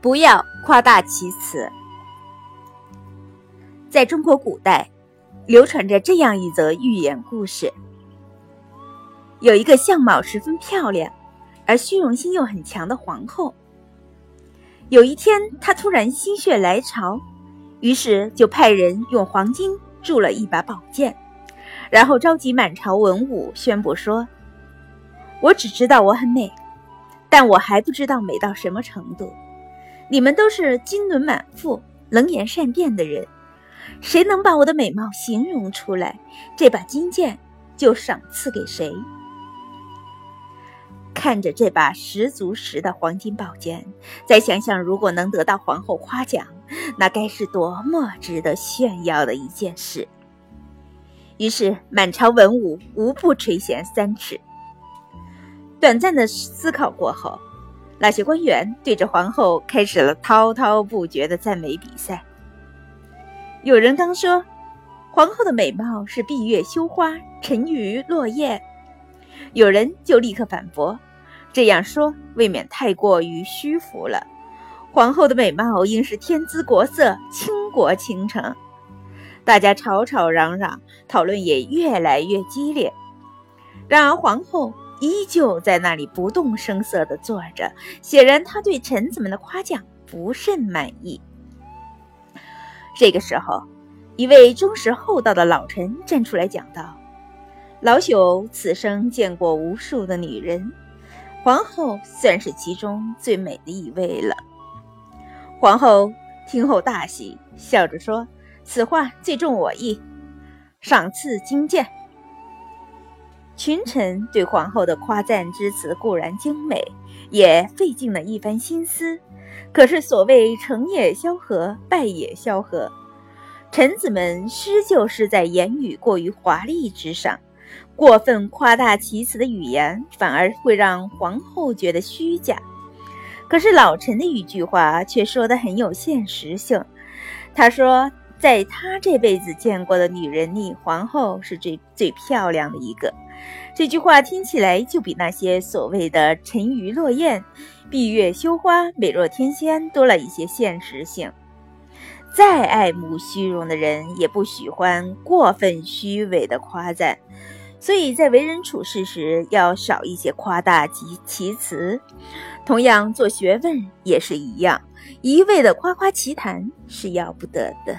不要夸大其词。在中国古代，流传着这样一则寓言故事：有一个相貌十分漂亮，而虚荣心又很强的皇后。有一天，她突然心血来潮，于是就派人用黄金铸了一把宝剑，然后召集满朝文武，宣布说：“我只知道我很美。”但我还不知道美到什么程度。你们都是金轮满腹、能言善辩的人，谁能把我的美貌形容出来，这把金剑就赏赐给谁。看着这把十足十的黄金宝剑，再想想如果能得到皇后夸奖，那该是多么值得炫耀的一件事。于是满朝文武无不垂涎三尺。短暂的思考过后，那些官员对着皇后开始了滔滔不绝的赞美比赛。有人刚说，皇后的美貌是闭月羞花，沉鱼落雁；有人就立刻反驳，这样说未免太过于虚浮了。皇后的美貌应是天姿国色，倾国倾城。大家吵吵嚷嚷，讨论也越来越激烈。然而皇后。依旧在那里不动声色地坐着，显然他对臣子们的夸奖不甚满意。这个时候，一位忠实厚道的老臣站出来讲道：“老朽此生见过无数的女人，皇后算是其中最美的一位了。”皇后听后大喜，笑着说：“此话最中我意，赏赐金剑。”群臣对皇后的夸赞之词固然精美，也费尽了一番心思。可是所谓成也萧何，败也萧何，臣子们失就施在言语过于华丽之上，过分夸大其词的语言反而会让皇后觉得虚假。可是老臣的一句话却说得很有现实性，他说，在他这辈子见过的女人里，皇后是最最漂亮的一个。这句话听起来就比那些所谓的“沉鱼落雁”、“闭月羞花”、“美若天仙”多了一些现实性。再爱慕虚荣的人，也不喜欢过分虚伪的夸赞，所以在为人处事时要少一些夸大其其词。同样，做学问也是一样，一味的夸夸其谈是要不得的。